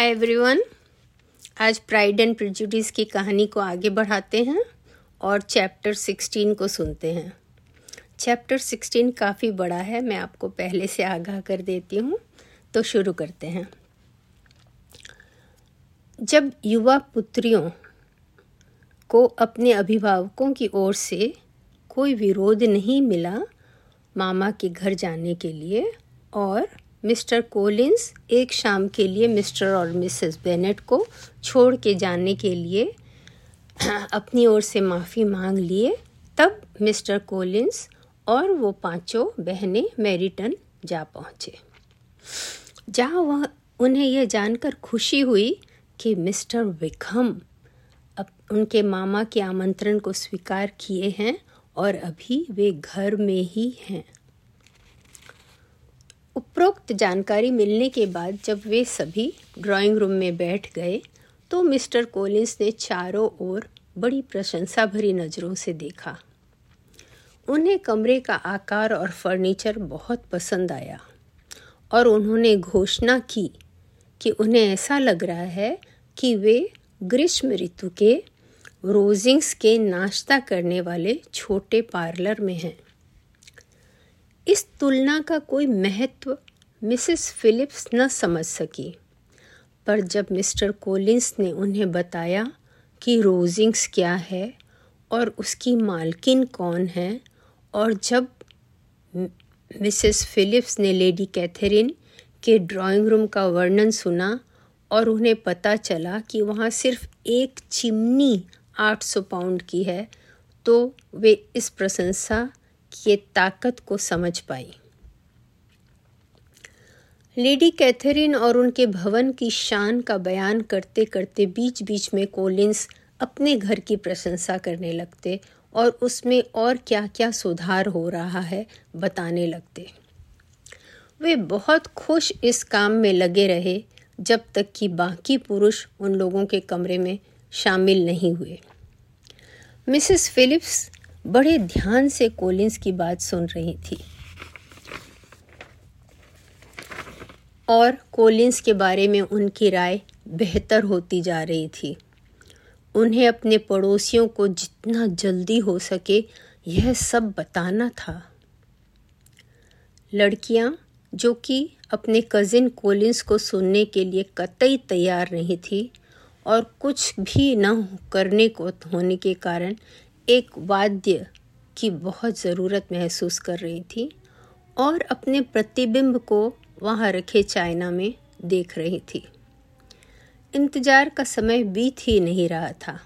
हाय everyone आज pride and prejudice की कहानी को आगे बढ़ाते हैं और चैप्टर सिक्सटीन को सुनते हैं। चैप्टर सिक्सटीन काफ़ी बड़ा है, मैं आपको पहले से आगाह कर देती हूँ तो शुरू करते हैं। जब युवा पुत्रियों को अपने अभिभावकों की ओर से कोई विरोध नहीं मिला मामा के घर जाने के लिए और मिस्टर कोलिंस एक शाम के लिए मिस्टर और मिसेस बेनेट को छोड़ के जाने के लिए, अपनी ओर से माफ़ी मांग लिए, तब मिस्टर कोलिंस और वो पाँचों बहनें मैरिटन जा पहुँचे। जहाँ वह, उन्हें यह जानकर खुशी हुई कि मिस्टर विक्रम अब उनके मामा के आमंत्रण को स्वीकार किए हैं और अभी वे घर में ही हैं। उपरोक्त जानकारी मिलने के बाद जब वे सभी ड्राइंग रूम में बैठ गए तो मिस्टर कोलिंस ने चारों ओर बड़ी प्रशंसा भरी नज़रों से देखा। उन्हें कमरे का आकार और फर्नीचर बहुत पसंद आया और उन्होंने घोषणा की कि उन्हें ऐसा लग रहा है कि वे ग्रीष्म ऋतु के रोजिंग्स के नाश्ता करने वाले छोटे पार्लर में हैं। इस तुलना का कोई महत्व मिसेस फिलिप्स न समझ सकी। पर जब मिस्टर कोलिंस ने उन्हें बताया कि रोजिंग्स क्या है और उसकी मालकिन कौन है और जब मिसेस फिलिप्स ने लेडी कैथरीन के ड्राइंग रूम का वर्णन सुना और उन्हें पता चला कि वहाँ सिर्फ़ एक चिमनी 800 पाउंड की है तो वे इस प्रशंसा की ताकत को समझ पाई। लेडी कैथरीन और उनके भवन की शान का बयान करते करते बीच बीच में कोलिंस अपने घर की प्रशंसा करने लगते और उसमें और क्या क्या सुधार हो रहा है बताने लगते। वे बहुत खुश इस काम में लगे रहे जब तक कि बाकी पुरुष उन लोगों के कमरे में शामिल नहीं हुए। मिसेस फिलिप्स बड़े ध्यान से कोलिंस की बात सुन रही थी। और कोलिंस के बारे में उनकी राय बेहतर होती जा रही थी। उन्हें अपने पड़ोसियों को जितना जल्दी हो सके यह सब बताना था। लड़कियाँ, जो कि अपने कज़िन कोलिंस को सुनने के लिए कतई तैयार नहीं थी, और कुछ भी न करने को होने के कारण एक वाद्य की बहुत ज़रूरत महसूस कर रही थी और अपने प्रतिबिंब को वहाँ रखे चाइना में देख रही थी। इंतज़ार का समय बीत ही नहीं रहा था।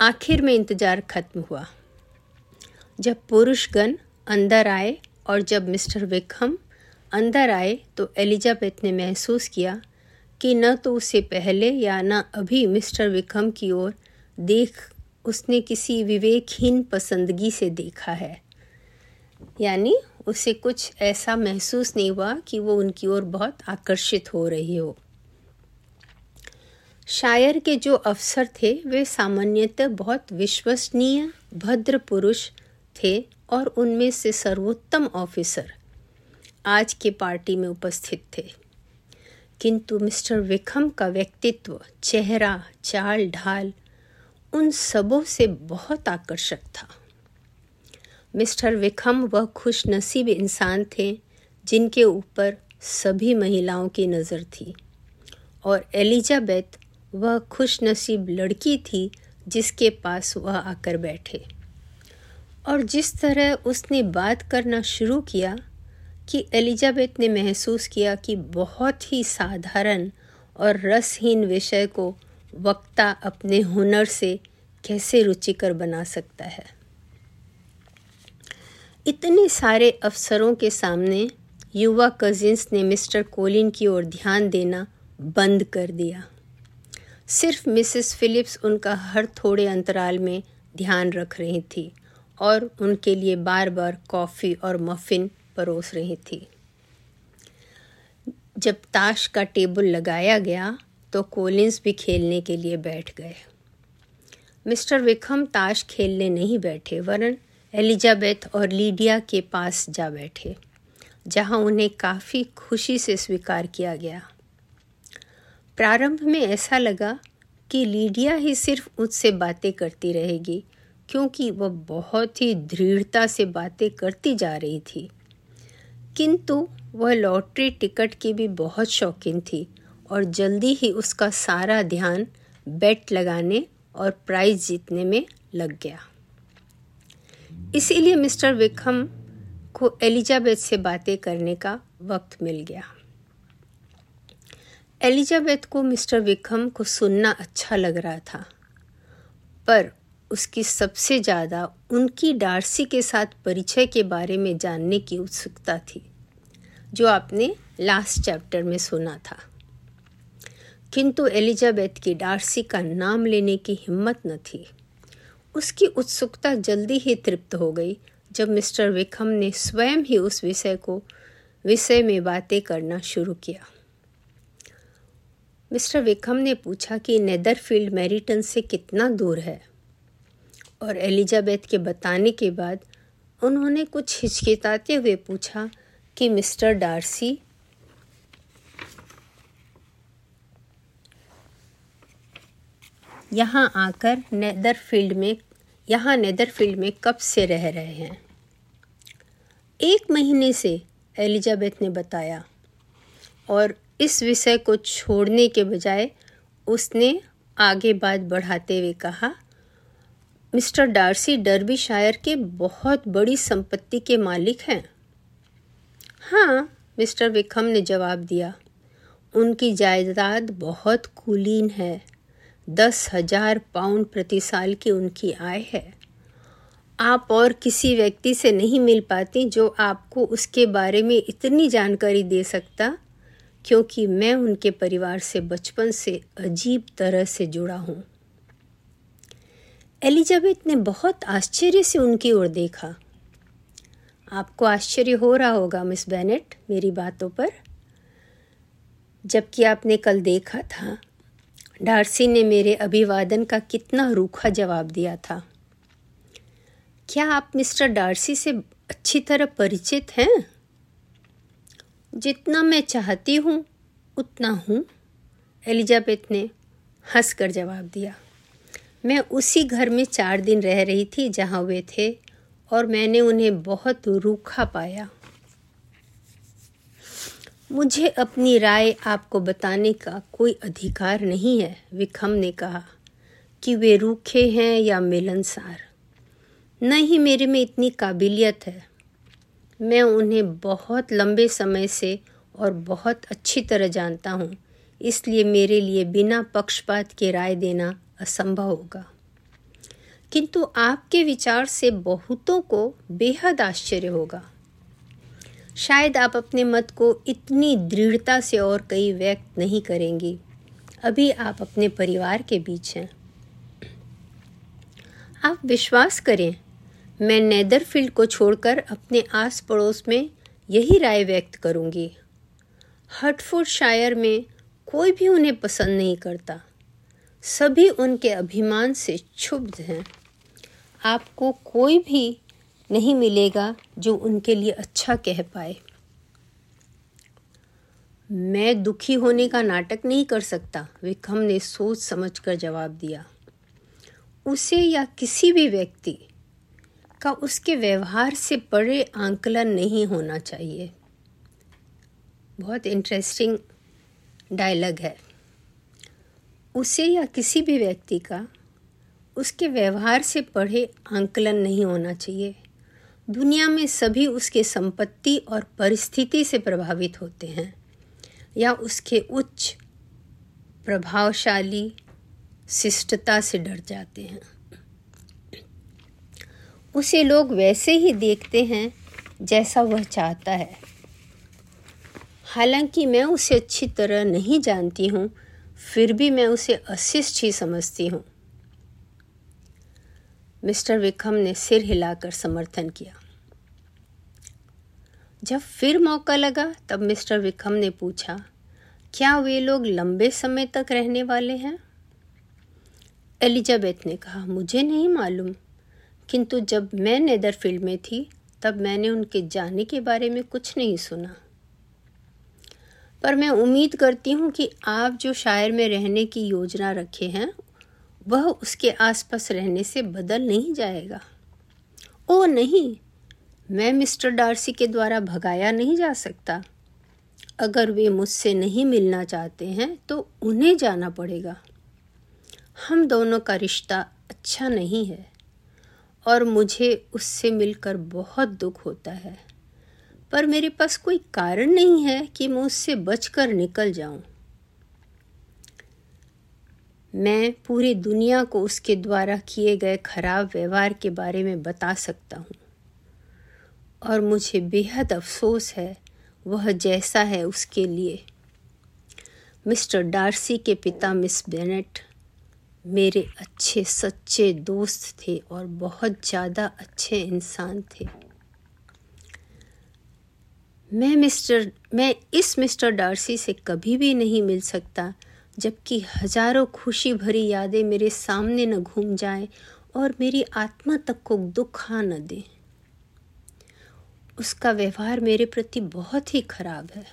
आखिर में इंतज़ार खत्म हुआ। जब पुरुषगण अंदर आए और जब मिस्टर विक्रम अंदर आए तो एलिजाबेथ ने महसूस किया कि न तो उसे पहले या न अभी मिस्टर विक्रम की ओर देख उसने किसी विवेकहीन पसंदगी से देखा है। यानी उसे कुछ ऐसा महसूस नहीं हुआ कि वो उनकी ओर बहुत आकर्षित हो रही हो। शायर के जो अफसर थे, वे सामान्यतः बहुत विश्वसनीय, भद्र पुरुष थे और उनमें से सर्वोत्तम ऑफिसर आज के पार्टी में उपस्थित थे। किंतु मिस्टर विक्रम का व्यक्तित्व, चेहरा, चाल ढाल उन सबों से बहुत आकर्षक था। मिस्टर विक्रम वह खुश नसीब इंसान थे, जिनके ऊपर सभी महिलाओं की नज़र थी। और एलिजाबेथ वह खुश नसीब लड़की थी, जिसके पास वह आकर बैठे। और जिस तरह उसने बात करना शुरू किया कि एलिजाबेथ ने महसूस किया कि बहुत ही साधारण और रसहीन विषय को वक्ता अपने हुनर से कैसे रुचिकर बना सकता है? इतने सारे अफसरों के सामने युवा कजिन्स ने मिस्टर कोलिन की ओर ध्यान देना बंद कर दिया। सिर्फ़ मिसेस फिलिप्स उनका हर थोड़े अंतराल में ध्यान रख रही थी और उनके लिए बार बार कॉफ़ी और मफ़िन परोस रही थी। जब ताश का टेबल लगाया गया तो कोलिंस भी खेलने के लिए बैठ गए। मिस्टर विक्रम ताश खेलने नहीं बैठे, वरन एलिजाबेथ और लीडिया के पास जा बैठे, जहाँ उन्हें काफ़ी खुशी से स्वीकार किया गया। प्रारंभ में ऐसा लगा कि लीडिया ही सिर्फ़ उससे बातें करती रहेगी, क्योंकि वह बहुत ही दृढ़ता से बातें करती जा रही थी। किंतु वह लॉटरी टिकट की भी बहुत शौकीन थी और जल्दी ही उसका सारा ध्यान बेट लगाने और प्राइज जीतने में लग गया। इसीलिए मिस्टर विक्रम को एलिजाबेथ से बातें करने का वक्त मिल गया। एलिजाबेथ को मिस्टर विक्रम को सुनना अच्छा लग रहा था, पर उसकी सबसे ज़्यादा उनकी डार्सी के साथ परिचय के बारे में जानने की उत्सुकता थी, जो आपने लास्ट चैप्टर में सुना था। किंतु एलिजाबेथ की डार्सी का नाम लेने की हिम्मत न थी। उसकी उत्सुकता जल्दी ही तृप्त हो गई जब मिस्टर विकम ने स्वयं ही उस विषय को, विषय में बातें करना शुरू किया। मिस्टर विकम ने पूछा कि नेदरफील्ड मैरिटन से कितना दूर है? और एलिजाबेथ के बताने के बाद उन्होंने कुछ हिचकिताते हुए पूछा कि मिस्टर डार्सी यहाँ आकर नेदरफील्ड में, यहाँ नेदरफील्ड में कब से रह रहे हैं? एक महीने से, एलिजाबेथ ने बताया। और इस विषय को छोड़ने के बजाय उसने आगे बात बढ़ाते हुए कहा, मिस्टर डार्सी डर्बी शायर के बहुत बड़ी संपत्ति के मालिक हैं। हाँ मिस्टर विक्रम ने जवाब दिया, उनकी जायदाद बहुत कुलीन है। दस हज़ार पाउंड प्रति साल की उनकी आय है। आप और किसी व्यक्ति से नहीं मिल पाती जो आपको उसके बारे में इतनी जानकारी दे सकता, क्योंकि मैं उनके परिवार से बचपन से अजीब तरह से जुड़ा हूँ। एलिजाबेथ ने बहुत आश्चर्य से उनकी ओर देखा। आपको आश्चर्य हो रहा होगा, मिस बेनेट, मेरी बातों पर। जबकि आपने कल देखा था डार्सी ने मेरे अभिवादन का कितना रूखा जवाब दिया था। क्या आप मिस्टर डार्सी से अच्छी तरह परिचित हैं? जितना मैं चाहती हूँ, उतना हूँ, एलिजाबेथ ने हंसकर जवाब दिया। मैं उसी घर में चार दिन रह रही थी जहाँ वे थे, और मैंने उन्हें बहुत रूखा पाया। मुझे अपनी राय आपको बताने का कोई अधिकार नहीं है, विक्रम ने कहा, कि वे रूखे हैं या मिलनसार। न ही मेरे में इतनी काबिलियत है। मैं उन्हें बहुत लंबे समय से और बहुत अच्छी तरह जानता हूँ, इसलिए मेरे लिए बिना पक्षपात के राय देना असंभव होगा। किंतु आपके विचार से बहुतों को बेहद आश्चर्य होगा। शायद आप अपने मत को इतनी दृढ़ता से और कई व्यक्त नहीं करेंगी। अभी आप अपने परिवार के बीच हैं। आप विश्वास करें, मैं नेदरफील्ड को छोड़कर अपने आस पड़ोस में यही राय व्यक्त करूँगी। हटफोर्ड शायर में कोई भी उन्हें पसंद नहीं करता। सभी उनके अभिमान से क्षुब्ध हैं। आपको कोई भी नहीं मिलेगा जो उनके लिए अच्छा कह पाए। मैं दुखी होने का नाटक नहीं कर सकता, विक्रम ने सोच समझ कर जवाब दिया। उसे या किसी भी व्यक्ति का उसके व्यवहार से बड़े आंकलन नहीं होना चाहिए। बहुत इंटरेस्टिंग डायलॉग है। उसे या किसी भी व्यक्ति का उसके व्यवहार से पढ़े आंकलन नहीं होना चाहिए। दुनिया में सभी उसके संपत्ति और परिस्थिति से प्रभावित होते हैं, या उसके उच्च प्रभावशाली शिष्टता से डर जाते हैं। उसे लोग वैसे ही देखते हैं जैसा वह चाहता है। हालाँकि मैं उसे अच्छी तरह नहीं जानती हूँ, फिर भी मैं उसे अशिष्ट ही समझती हूँ। मिस्टर विक्रम ने सिर हिलाकर समर्थन किया। जब फिर मौका लगा, तब मिस्टर विक्रम ने पूछा, क्या वे लोग लंबे समय तक रहने वाले हैं? एलिजाबेथ ने कहा, मुझे नहीं मालूम। किंतु जब मैं नेदरफील्ड में थी, तब मैंने उनके जाने के बारे में कुछ नहीं सुना। पर मैं उम्मीद करती हूँ कि आप जो शायर में रहने की योजना रखे हैं वह उसके आसपास रहने से बदल नहीं जाएगा। ओ नहीं, मैं मिस्टर डार्सी के द्वारा भगाया नहीं जा सकता। अगर वे मुझसे नहीं मिलना चाहते हैं तो उन्हें जाना पड़ेगा। हम दोनों का रिश्ता अच्छा नहीं है, और मुझे उससे मिलकर बहुत दुख होता है। पर मेरे पास कोई कारण नहीं है कि मैं उससे बचकर निकल जाऊँ। मैं पूरी दुनिया को उसके द्वारा किए गए खराब व्यवहार के बारे में बता सकता हूँ। और मुझे बेहद अफसोस है, वह जैसा है उसके लिए। मिस्टर डार्सी के पिता मिस बेनेट मेरे अच्छे सच्चे दोस्त थे और बहुत ज़्यादा अच्छे इंसान थे। मैं मिस्टर, मैं इस मिस्टर डार्सी से कभी भी नहीं मिल सकता जबकि हज़ारों खुशी भरी यादें मेरे सामने न घूम जाएँ और मेरी आत्मा तक को दुखा न दे। उसका व्यवहार मेरे प्रति बहुत ही खराब है।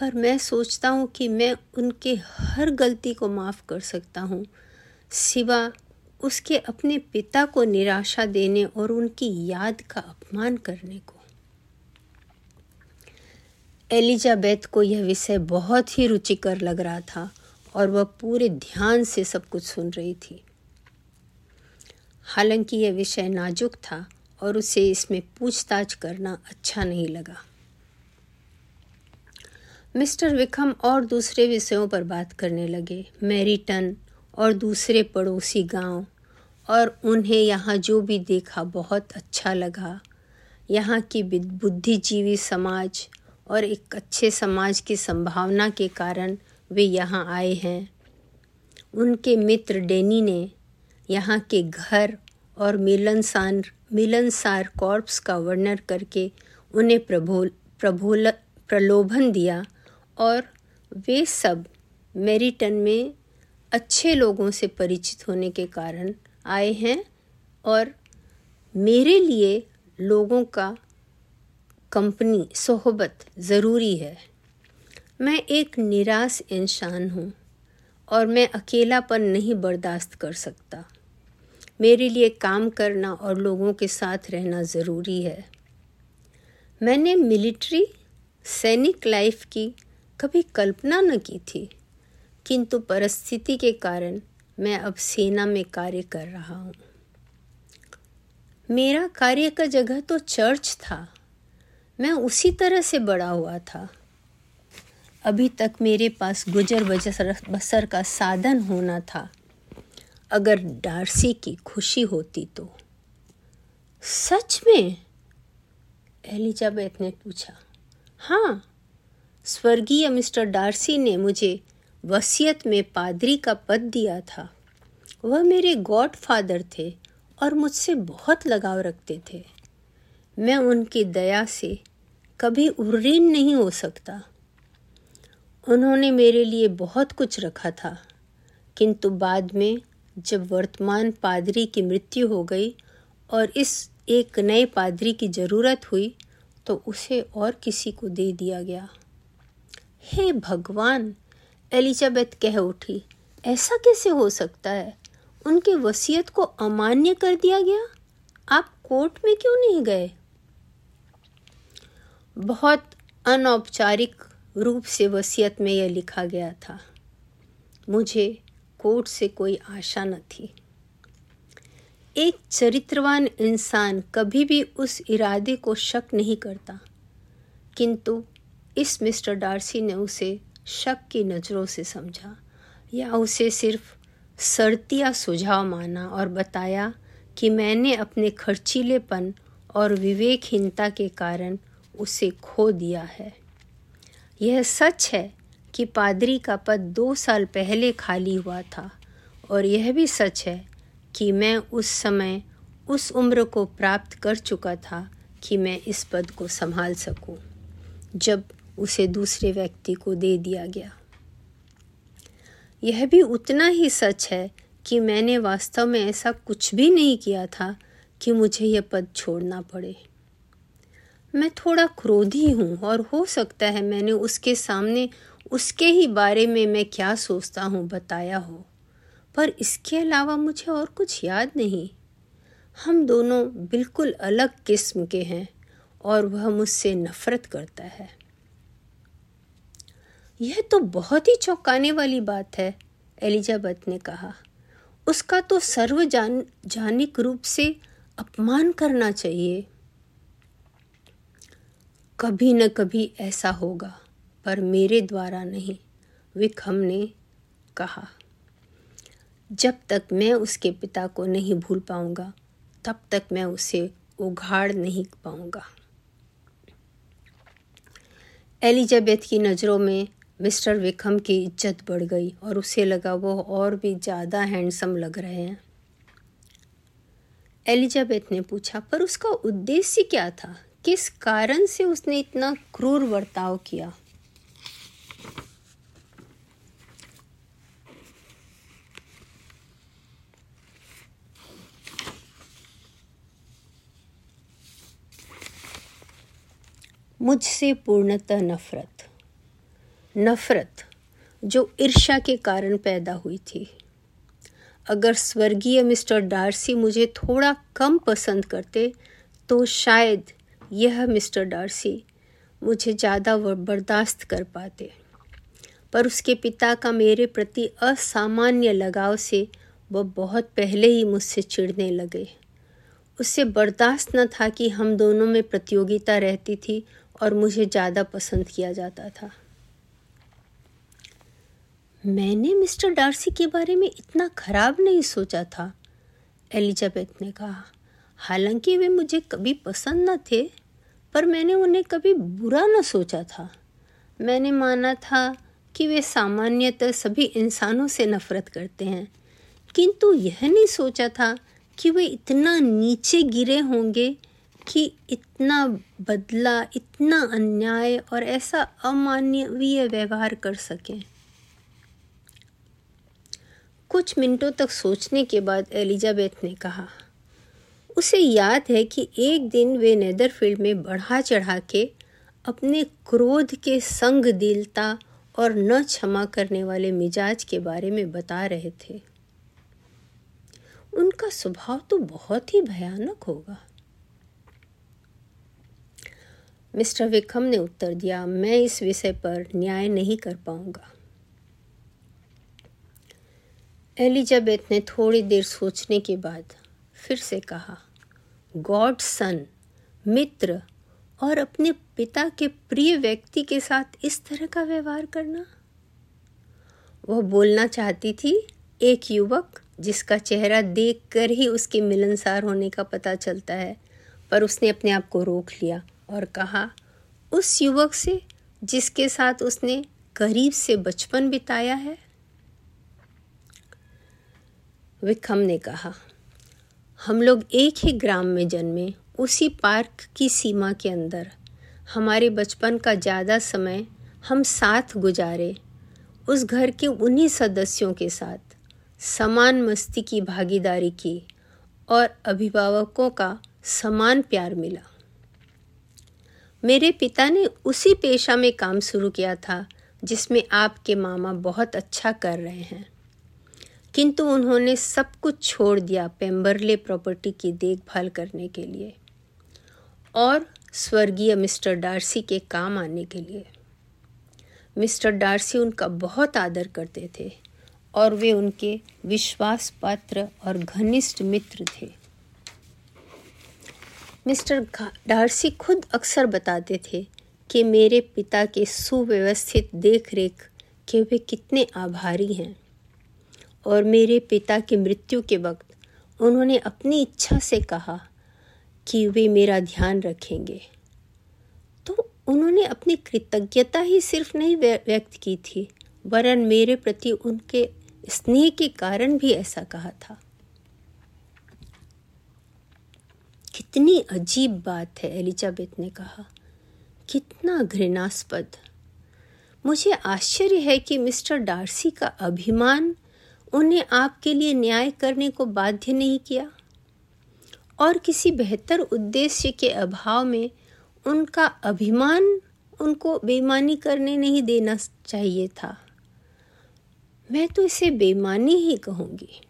पर मैं सोचता हूँ कि मैं उनके हर गलती को माफ़ कर सकता हूँ, सिवा उसके अपने पिता को निराशा देने और उनकी याद का अपमान करने को। एलिजाबेथ को यह विषय बहुत ही रुचिकर लग रहा था और वह पूरे ध्यान से सब कुछ सुन रही थी। हालाँकि यह विषय नाजुक था और उसे इसमें पूछताछ करना अच्छा नहीं लगा। मिस्टर विक्रम और दूसरे विषयों पर बात करने लगे। मैरीटन और दूसरे पड़ोसी गाँव और उन्हें यहाँ जो भी देखा बहुत अच्छा लगा। यहाँ की बुद्धिजीवी समाज और एक अच्छे समाज की संभावना के कारण वे यहाँ आए हैं। उनके मित्र डेनी ने यहाँ के घर और मिलनसार मिलनसार कॉर्प्स का वर्णन करके उन्हें प्रभोल प्रभोल, प्रलोभन दिया और वे सब मेरिटन में अच्छे लोगों से परिचित होने के कारण आए हैं और मेरे लिए लोगों का कंपनी, सोहबत ज़रूरी है। मैं एक निराश इंसान हूँ और मैं अकेलापन नहीं बर्दाश्त कर सकता। मेरे लिए काम करना और लोगों के साथ रहना ज़रूरी है। मैंने मिलिट्री, सैनिक लाइफ की कभी कल्पना न की थी, किंतु परिस्थिति के कारण मैं अब सेना में कार्य कर रहा हूँ। मेरा कार्य का जगह तो चर्च था। मैं उसी तरह से बड़ा हुआ था। अभी तक मेरे पास गुजर बजर बसर का साधन होना था। अगर डार्सी की खुशी होती तो। सच में? एलिजाबेथ ने पूछा। हाँ स्वर्गीय मिस्टर डार्सी ने मुझे वसीयत में पादरी का पद दिया था। वह मेरे गॉड फादर थे और मुझसे बहुत लगाव रखते थे। मैं उनकी दया से कभी उर्रीन नहीं हो सकता। उन्होंने मेरे लिए बहुत कुछ रखा था, किंतु बाद में जब वर्तमान पादरी की मृत्यु हो गई और इस एक नए पादरी की ज़रूरत हुई तो उसे और किसी को दे दिया गया। हे भगवान! एलिजाबेथ कह उठी, ऐसा कैसे हो सकता है? उनके वसीयत को अमान्य कर दिया गया? आप कोर्ट में क्यों नहीं गए? बहुत अनौपचारिक रूप से वसीयत में यह लिखा गया था। मुझे कोर्ट से कोई आशा न थी। एक चरित्रवान इंसान कभी भी उस इरादे को शक नहीं करता, किंतु इस मिस्टर डार्सी ने उसे शक की नज़रों से समझा या उसे सिर्फ़ सर्तिया सुझाव माना और बताया कि मैंने अपने खर्चीलेपन और विवेकहीनता के कारण उसे खो दिया है। यह सच है कि पादरी का पद दो साल पहले खाली हुआ था और यह भी सच है कि मैं उस समय उस उम्र को प्राप्त कर चुका था कि मैं इस पद को संभाल सकूँ, जब उसे दूसरे व्यक्ति को दे दिया गया। यह भी उतना ही सच है कि मैंने वास्तव में ऐसा कुछ भी नहीं किया था कि मुझे यह पद छोड़ना पड़े। मैं थोड़ा क्रोधी हूँ और हो सकता है मैंने उसके सामने उसके ही बारे में मैं क्या सोचता हूँ बताया हो। पर इसके अलावा मुझे और कुछ याद नहीं। हम दोनों बिल्कुल अलग किस्म के हैं और वह मुझसे नफरत करता है। यह तो बहुत ही चौंकाने वाली बात है, एलिजाबेथ ने कहा। उसका तो सर्वजान जानिक रूप से अपमान करना चाहिए। कभी न कभी ऐसा होगा, पर मेरे द्वारा नहीं विक्रम ने कहा। जब तक मैं उसके पिता को नहीं भूल पाऊँगा, तब तक मैं उसे उघाड़ नहीं पाऊँगा। एलिजाबेथ की नज़रों में मिस्टर विक्रम की इज़्ज़त बढ़ गई और उसे लगा वो और भी ज़्यादा हैंडसम लग रहे हैं। एलिजाबेथ ने पूछा, पर उसका उद्देश्य क्या था? किस कारण से उसने इतना क्रूर बर्ताव किया? मुझसे पूर्णतः नफरत। नफरत जो ईर्ष्या के कारण पैदा हुई थी। अगर स्वर्गीय मिस्टर डार्सी मुझे थोड़ा कम पसंद करते तो शायद यह मिस्टर डार्सी मुझे ज़्यादा बर्दाश्त कर पाते। पर उसके पिता का मेरे प्रति असामान्य लगाव से वह बहुत पहले ही मुझसे चिढ़ने लगे। उससे बर्दाश्त न था कि हम दोनों में प्रतियोगिता रहती थी और मुझे ज़्यादा पसंद किया जाता था। मैंने मिस्टर डार्सी के बारे में इतना खराब नहीं सोचा था, एलिजाबेथ ने कहा। हालाँकि वे मुझे कभी पसंद न थे, पर मैंने उन्हें कभी बुरा न सोचा था। मैंने माना था कि वे सामान्यतः सभी इंसानों से नफरत करते हैं, किंतु यह नहीं सोचा था कि वे इतना नीचे गिरे होंगे कि इतना बदला, इतना अन्याय और ऐसा अमानवीय व्यवहार कर सकें। कुछ मिनटों तक सोचने के बाद एलिजाबेथ ने कहा उसे याद है कि एक दिन वे नेदरफील्ड में बढ़ा चढ़ा के अपने क्रोध के संग दिलता और न क्षमा करने वाले मिजाज के बारे में बता रहे थे। उनका स्वभाव तो बहुत ही भयानक होगा। मिस्टर विक्रम ने उत्तर दिया, मैं इस विषय पर न्याय नहीं कर पाऊँगा। एलिजाबेथ ने थोड़ी देर सोचने के बाद फिर से कहा गॉड सन, मित्र और अपने पिता के प्रिय व्यक्ति के साथ इस तरह का व्यवहार करना। वह बोलना चाहती थी, एक युवक जिसका चेहरा देखकर ही उसके मिलनसार होने का पता चलता है, पर उसने अपने आप को रोक लिया और कहा, उस युवक से जिसके साथ उसने करीब से बचपन बिताया है? विक्रम ने कहा हम लोग एक ही ग्राम में जन्मे, उसी पार्क की सीमा के अंदर। हमारे बचपन का ज़्यादा समय हम साथ गुजारे, उस घर के उन्हीं सदस्यों के साथ। समान मस्ती की भागीदारी की और अभिभावकों का समान प्यार मिला। मेरे पिता ने उसी पेशा में काम शुरू किया था जिसमें आपके मामा बहुत अच्छा कर रहे हैं। किंतु उन्होंने सब कुछ छोड़ दिया पेम्बरले प्रॉपर्टी की देखभाल करने के लिए और स्वर्गीय मिस्टर डार्सी के काम आने के लिए। मिस्टर डार्सी उनका बहुत आदर करते थे और वे उनके विश्वास पात्र और घनिष्ठ मित्र थे। मिस्टर डार्सी खुद अक्सर बताते थे कि मेरे पिता के सुव्यवस्थित देख रेख के वे कितने आभारी हैं। और मेरे पिता की मृत्यु के वक्त उन्होंने अपनी इच्छा से कहा कि वे मेरा ध्यान रखेंगे। तो उन्होंने अपनी कृतज्ञता ही सिर्फ़ नहीं व्यक्त की थी, वरन मेरे प्रति उनके स्नेह के कारण भी ऐसा कहा था। कितनी अजीब बात है, एलिजाबेथ ने कहा। कितना घृणास्पद। मुझे आश्चर्य है कि मिस्टर डार्सी का अभिमान उन्हें आपके लिए न्याय करने को बाध्य नहीं किया। और किसी बेहतर उद्देश्य के अभाव में उनका अभिमान उनको बेईमानी करने नहीं देना चाहिए था। मैं तो इसे बेईमानी ही कहूँगी।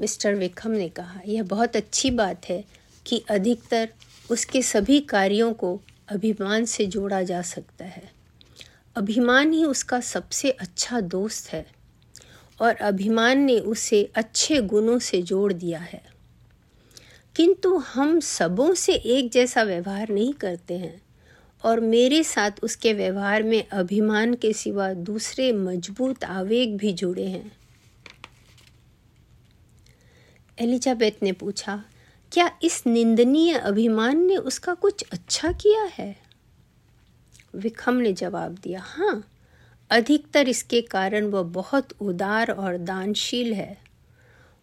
मिस्टर विक्रम ने कहा, यह बहुत अच्छी बात है कि अधिकतर उसके सभी कार्यों को अभिमान से जोड़ा जा सकता है। अभिमान ही उसका सबसे अच्छा दोस्त है। और अभिमान ने उसे अच्छे गुणों से जोड़ दिया है। किंतु हम सबों से एक जैसा व्यवहार नहीं करते हैं और मेरे साथ उसके व्यवहार में अभिमान के सिवा दूसरे मज़बूत आवेग भी जुड़े हैं। एलिजाबेथ ने पूछा, क्या इस निंदनीय अभिमान ने उसका कुछ अच्छा किया है? विखम ने जवाब दिया हाँ अधिकतर इसके कारण वह बहुत उदार और दानशील है।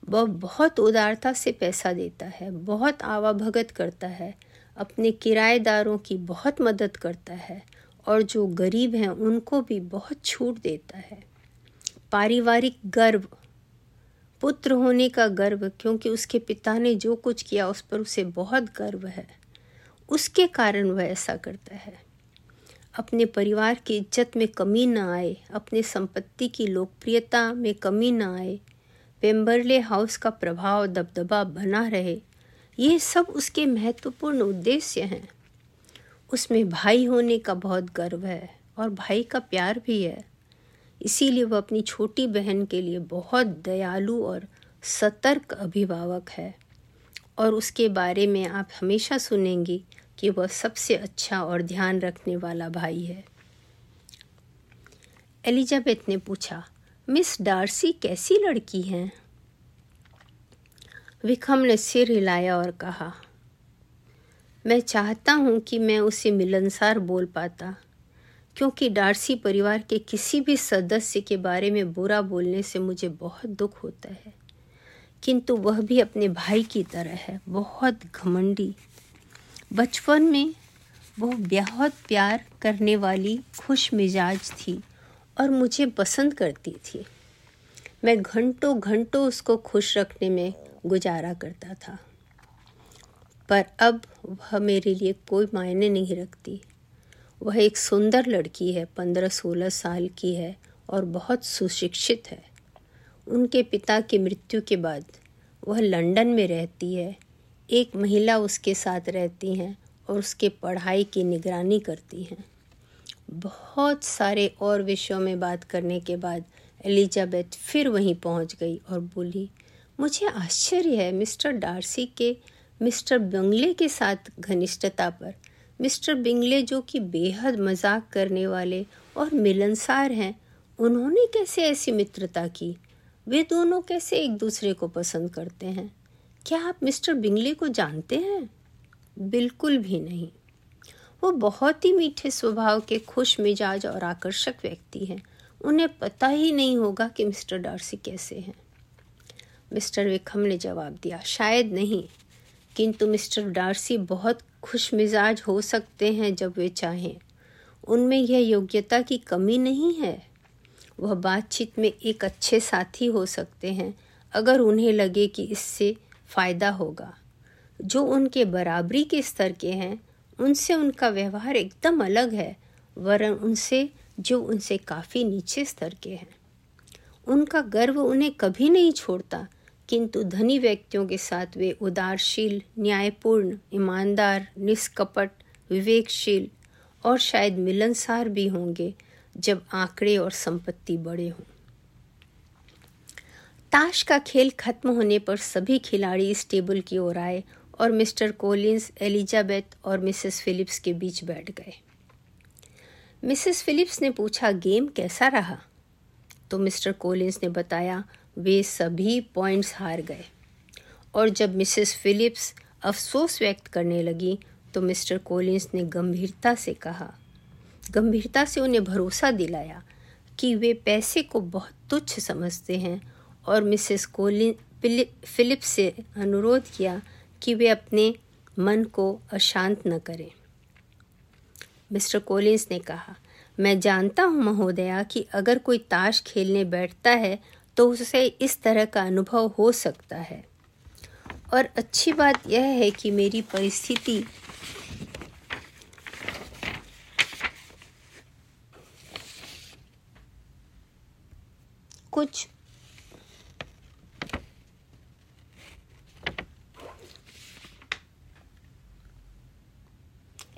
वह बहुत उदारता से पैसा देता है, बहुत आवाभगत करता है, अपने किराएदारों की बहुत मदद करता है और जो गरीब हैं, उनको भी बहुत छूट देता है। पारिवारिक गर्व, पुत्र होने का गर्व, क्योंकि उसके पिता ने जो कुछ किया, उस पर उसे बहुत गर्व है। उसके कारण वह ऐसा करता है। अपने परिवार की इज़्ज़त में कमी न आए, अपने संपत्ति की लोकप्रियता में कमी न आए पेम्बरले हाउस का प्रभाव दबदबा बना रहे। ये सब उसके महत्वपूर्ण उद्देश्य हैं। उसमें भाई होने का बहुत गर्व है और भाई का प्यार भी है। इसीलिए वह अपनी छोटी बहन के लिए बहुत दयालु और सतर्क अभिभावक है। और उसके बारे में आप हमेशा सुनेंगी कि वह सबसे अच्छा और ध्यान रखने वाला भाई है। एलिजाबेथ ने पूछा, मिस डार्सी कैसी लड़की हैं? विक्रम ने सिर हिलाया और कहा, मैं चाहता हूँ कि मैं उसे मिलनसार बोल पाता, क्योंकि डार्सी परिवार के किसी भी सदस्य के बारे में बुरा बोलने से मुझे बहुत दुख होता है। किंतु वह भी अपने भाई की तरह है, बहुत घमंडी बचपन में वो बहुत प्यार करने वाली खुश मिजाज थी और मुझे पसंद करती थी। मैं घंटों घंटों उसको खुश रखने में गुजारा करता था। पर अब वह मेरे लिए कोई मायने नहीं रखती। वह एक सुंदर लड़की है, पंद्रह सोलह साल की है और बहुत सुशिक्षित है। उनके पिता की मृत्यु के बाद वह लंदन में रहती है एक महिला उसके साथ रहती हैं और उसके पढ़ाई की निगरानी करती हैं। बहुत सारे और विषयों में बात करने के बाद एलिजाबेथ फिर वहीं पहुँच गई और बोली, मुझे आश्चर्य है मिस्टर डार्सी के, मिस्टर बिंगले के साथ घनिष्ठता पर। मिस्टर बिंगले जो कि बेहद मज़ाक करने वाले और मिलनसार हैं, उन्होंने कैसे ऐसी मित्रता की? वे दोनों कैसे एक दूसरे को पसंद करते हैं? क्या आप मिस्टर बिंगले को जानते हैं? बिल्कुल भी नहीं। वो बहुत ही मीठे स्वभाव के खुश मिजाज और आकर्षक व्यक्ति हैं। उन्हें पता ही नहीं होगा कि मिस्टर डार्सी कैसे हैं। मिस्टर विक्रम ने जवाब दिया, शायद नहीं, किंतु मिस्टर डार्सी बहुत खुश मिजाज हो सकते हैं जब वे चाहें। उनमें यह योग्यता की कमी नहीं है। वह बातचीत में एक अच्छे साथी हो सकते हैं, अगर उन्हें लगे कि इससे फ़ायदा होगा। जो उनके बराबरी के स्तर के हैं, उनसे उनका व्यवहार एकदम अलग है, वरन उनसे, जो उनसे काफ़ी नीचे स्तर के हैं। उनका गर्व उन्हें कभी नहीं छोड़ता, किंतु धनी व्यक्तियों के साथ वे उदारशील, न्यायपूर्ण, ईमानदार, निष्कपट, विवेकशील और शायद मिलनसार भी होंगे, जब आंकड़े और संपत्ति बड़े हों। ताश का खेल खत्म होने पर सभी खिलाड़ी इस टेबल की ओर आए और मिस्टर कोलिंस एलिजाबेथ और मिसेस फिलिप्स के बीच बैठ गए। मिसेस फिलिप्स ने पूछा, गेम कैसा रहा? तो मिस्टर कोलिंस ने बताया, वे सभी पॉइंट्स हार गए। और जब मिसेस फिलिप्स अफसोस व्यक्त करने लगी तो मिस्टर कोलिंस ने गंभीरता से कहा, गंभीरता से उन्हें भरोसा दिलाया कि वे पैसे को बहुत तुच्छ समझते हैं और मिसेस कोलिन फिलिप से अनुरोध किया कि वे अपने मन को अशांत न करें। मिस्टर कोलिंस ने कहा, मैं जानता हूँ महोदया कि अगर कोई ताश खेलने बैठता है तो उसे इस तरह का अनुभव हो सकता है। और अच्छी बात यह है कि मेरी परिस्थिति कुछ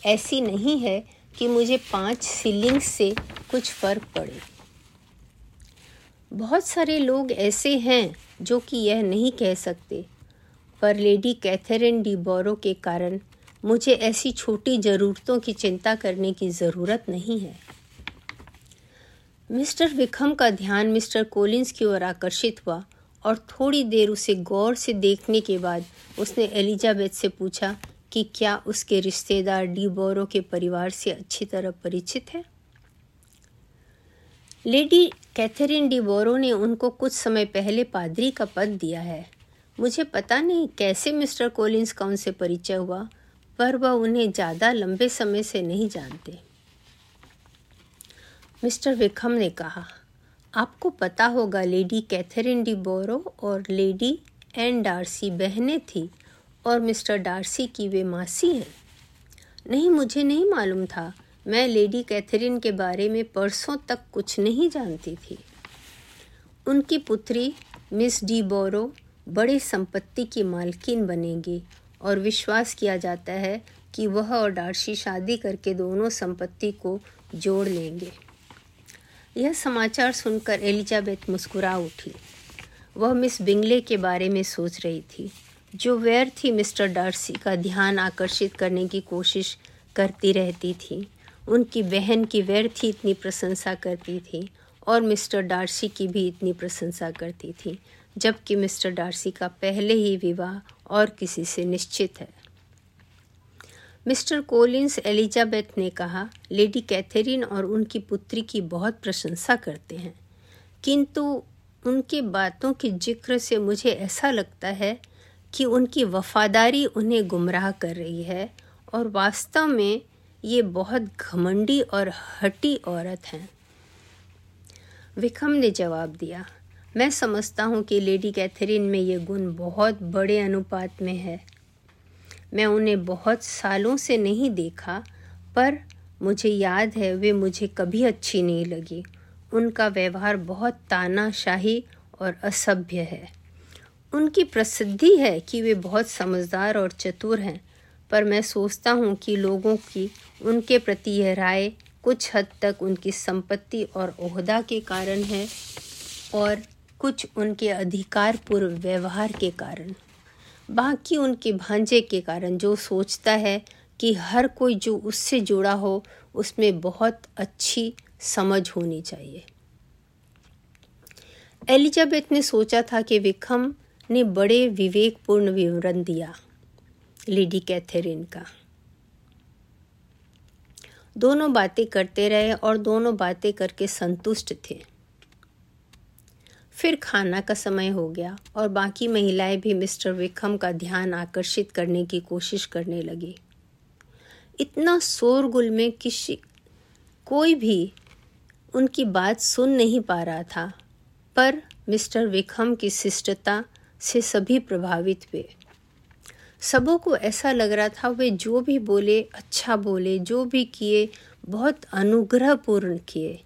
ऐसी नहीं है कि मुझे पाँच सीलिंग्स से कुछ फ़र्क पड़े। बहुत सारे लोग ऐसे हैं जो कि यह नहीं कह सकते। पर लेडी कैथरीन डी बोरो के कारण मुझे ऐसी छोटी ज़रूरतों की चिंता करने की ज़रूरत नहीं है। मिस्टर विक्रम का ध्यान मिस्टर कोलिंस की ओर आकर्षित हुआ और थोड़ी देर उसे गौर से देखने के बाद उसने एलिजाबेथ से पूछा कि क्या उसके रिश्तेदार डी बोरो के परिवार से अच्छी तरह परिचित है? लेडी कैथरीन डी बोरो ने उनको कुछ समय पहले पादरी का पद दिया है। मुझे पता नहीं कैसे मिस्टर कोलिंस का उनसे परिचय हुआ, पर वह उन्हें ज़्यादा लंबे समय से नहीं जानते। मिस्टर विक्रम ने कहा, आपको पता होगा लेडी कैथरीन डी बोरो और लेडी एन डार्सी बहनें थी। और मिस्टर डार्सी की वे मासी हैं। नहीं, मुझे नहीं मालूम था। मैं लेडी कैथरीन के बारे में परसों तक कुछ नहीं जानती थी। उनकी पुत्री मिस डी बोरो बड़े संपत्ति की मालकिन बनेगी और विश्वास किया जाता है कि वह और डार्सी शादी करके दोनों संपत्ति को जोड़ लेंगे। यह समाचार सुनकर एलिजाबेथ मुस्कुरा उठी। वह मिस बिंगले के बारे में सोच रही थी। जो व्यर्थ ही मिस्टर डार्सी का ध्यान आकर्षित करने की कोशिश करती रहती थी। उनकी बहन की व्यर्थ ही इतनी प्रशंसा करती थी और मिस्टर डार्सी की भी इतनी प्रशंसा करती थी, जबकि मिस्टर डार्सी का पहले ही विवाह और किसी से निश्चित है। मिस्टर कोलिंस एलिजाबेथ ने कहा, लेडी कैथरीन और उनकी पुत्री की बहुत प्रशंसा करते हैं। किंतु उनके बातों के ज़िक्र से मुझे ऐसा लगता है कि उनकी वफादारी उन्हें गुमराह कर रही है और वास्तव में ये बहुत घमंडी और हटी औरत हैं। विक्रम ने जवाब दिया, मैं समझता हूँ कि लेडी कैथरीन में ये गुण बहुत बड़े अनुपात में है। मैं उन्हें बहुत सालों से नहीं देखा, पर मुझे याद है वे मुझे कभी अच्छी नहीं लगी। उनका व्यवहार बहुत तानाशाही और असभ्य है। उनकी प्रसिद्धि है कि वे बहुत समझदार और चतुर हैं, पर मैं सोचता हूँ कि लोगों की, उनके प्रति यह राय कुछ हद तक उनकी संपत्ति और ओहदा के कारण है और कुछ उनके अधिकार पूर्व व्यवहार के कारण। बाकी उनके भांजे के कारण जो सोचता है कि हर कोई जो उससे जुड़ा हो, उसमें बहुत अच्छी समझ होनी चाहिए। एलिजाबेथ ने सोचा था कि विक्रम ने बड़े विवेकपूर्ण विवरण दिया, लेडी कैथरीन का। दोनों बातें करते रहे और दोनों बातें करके संतुष्ट थे। फिर खाना का समय हो गया और बाकी महिलाएँ भी मिस्टर विक्रम का ध्यान आकर्षित करने की कोशिश करने लगी। इतना शोरगुल में किसी, कोई भी उनकी बात सुन नहीं पा रहा था, पर मिस्टर विक्रम की शिष्टता से सभी प्रभावित हुए। सबों को ऐसा लग रहा था वे जो भी बोले अच्छा बोले, जो भी किए, बहुत अनुग्रहपूर्ण किए।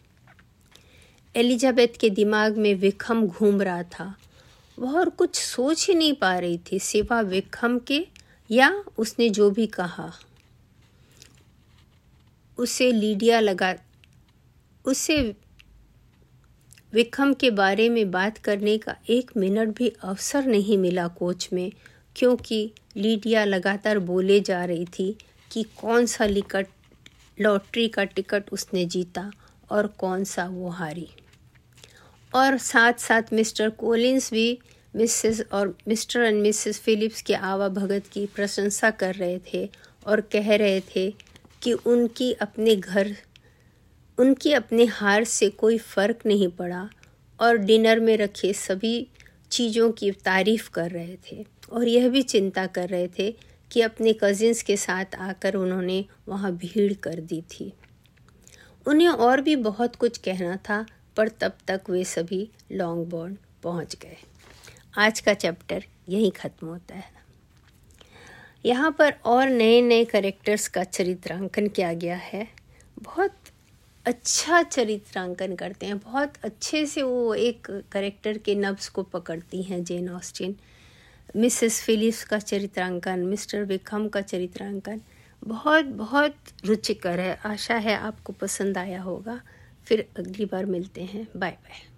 एलिजाबेथ के दिमाग में विखम घूम रहा था। वह और कुछ सोच ही नहीं पा रही थी, सिवा विखम के या उसने जो भी कहा। उसे लीडिया लगा, उसे विक्रम के बारे में बात करने का एक मिनट भी अवसर नहीं मिला कोच में, क्योंकि लीडिया लगातार बोले जा रही थी कि कौन सा लिकट लॉटरी का टिकट उसने जीता और कौन सा वो हारी। और साथ साथ मिस्टर कोलिंस भी मिसेस और मिस्टर एंड मिसेस फिलिप्स के आवा भगत की प्रशंसा कर रहे थे और कह रहे थे कि उनकी अपने घर उनकी अपने हार से कोई फ़र्क नहीं पड़ा और डिनर में रखे सभी चीज़ों की तारीफ़ कर रहे थे। और यह भी चिंता कर रहे थे कि अपने कज़िन्स के साथ आकर उन्होंने वहाँ भीड़ कर दी थी। उन्हें और भी बहुत कुछ कहना था, पर तब तक वे सभी लॉन्ग बॉर्न पहुँच गए। आज का चैप्टर यहीं ख़त्म होता है। यहाँ पर और नए नए करेक्टर्स का चरित्रांकन किया गया है। बहुत अच्छा चरित्रांकन करते हैं। बहुत अच्छे से वो एक करेक्टर के नब्स को पकड़ती हैं जेन ऑस्टिन मिसेस फिलिप्स का चरित्रांकन मिस्टर विकम का चरित्रांकन। बहुत बहुत रुचिकर है। आशा है आपको पसंद आया होगा। फिर अगली बार मिलते हैं। Bye bye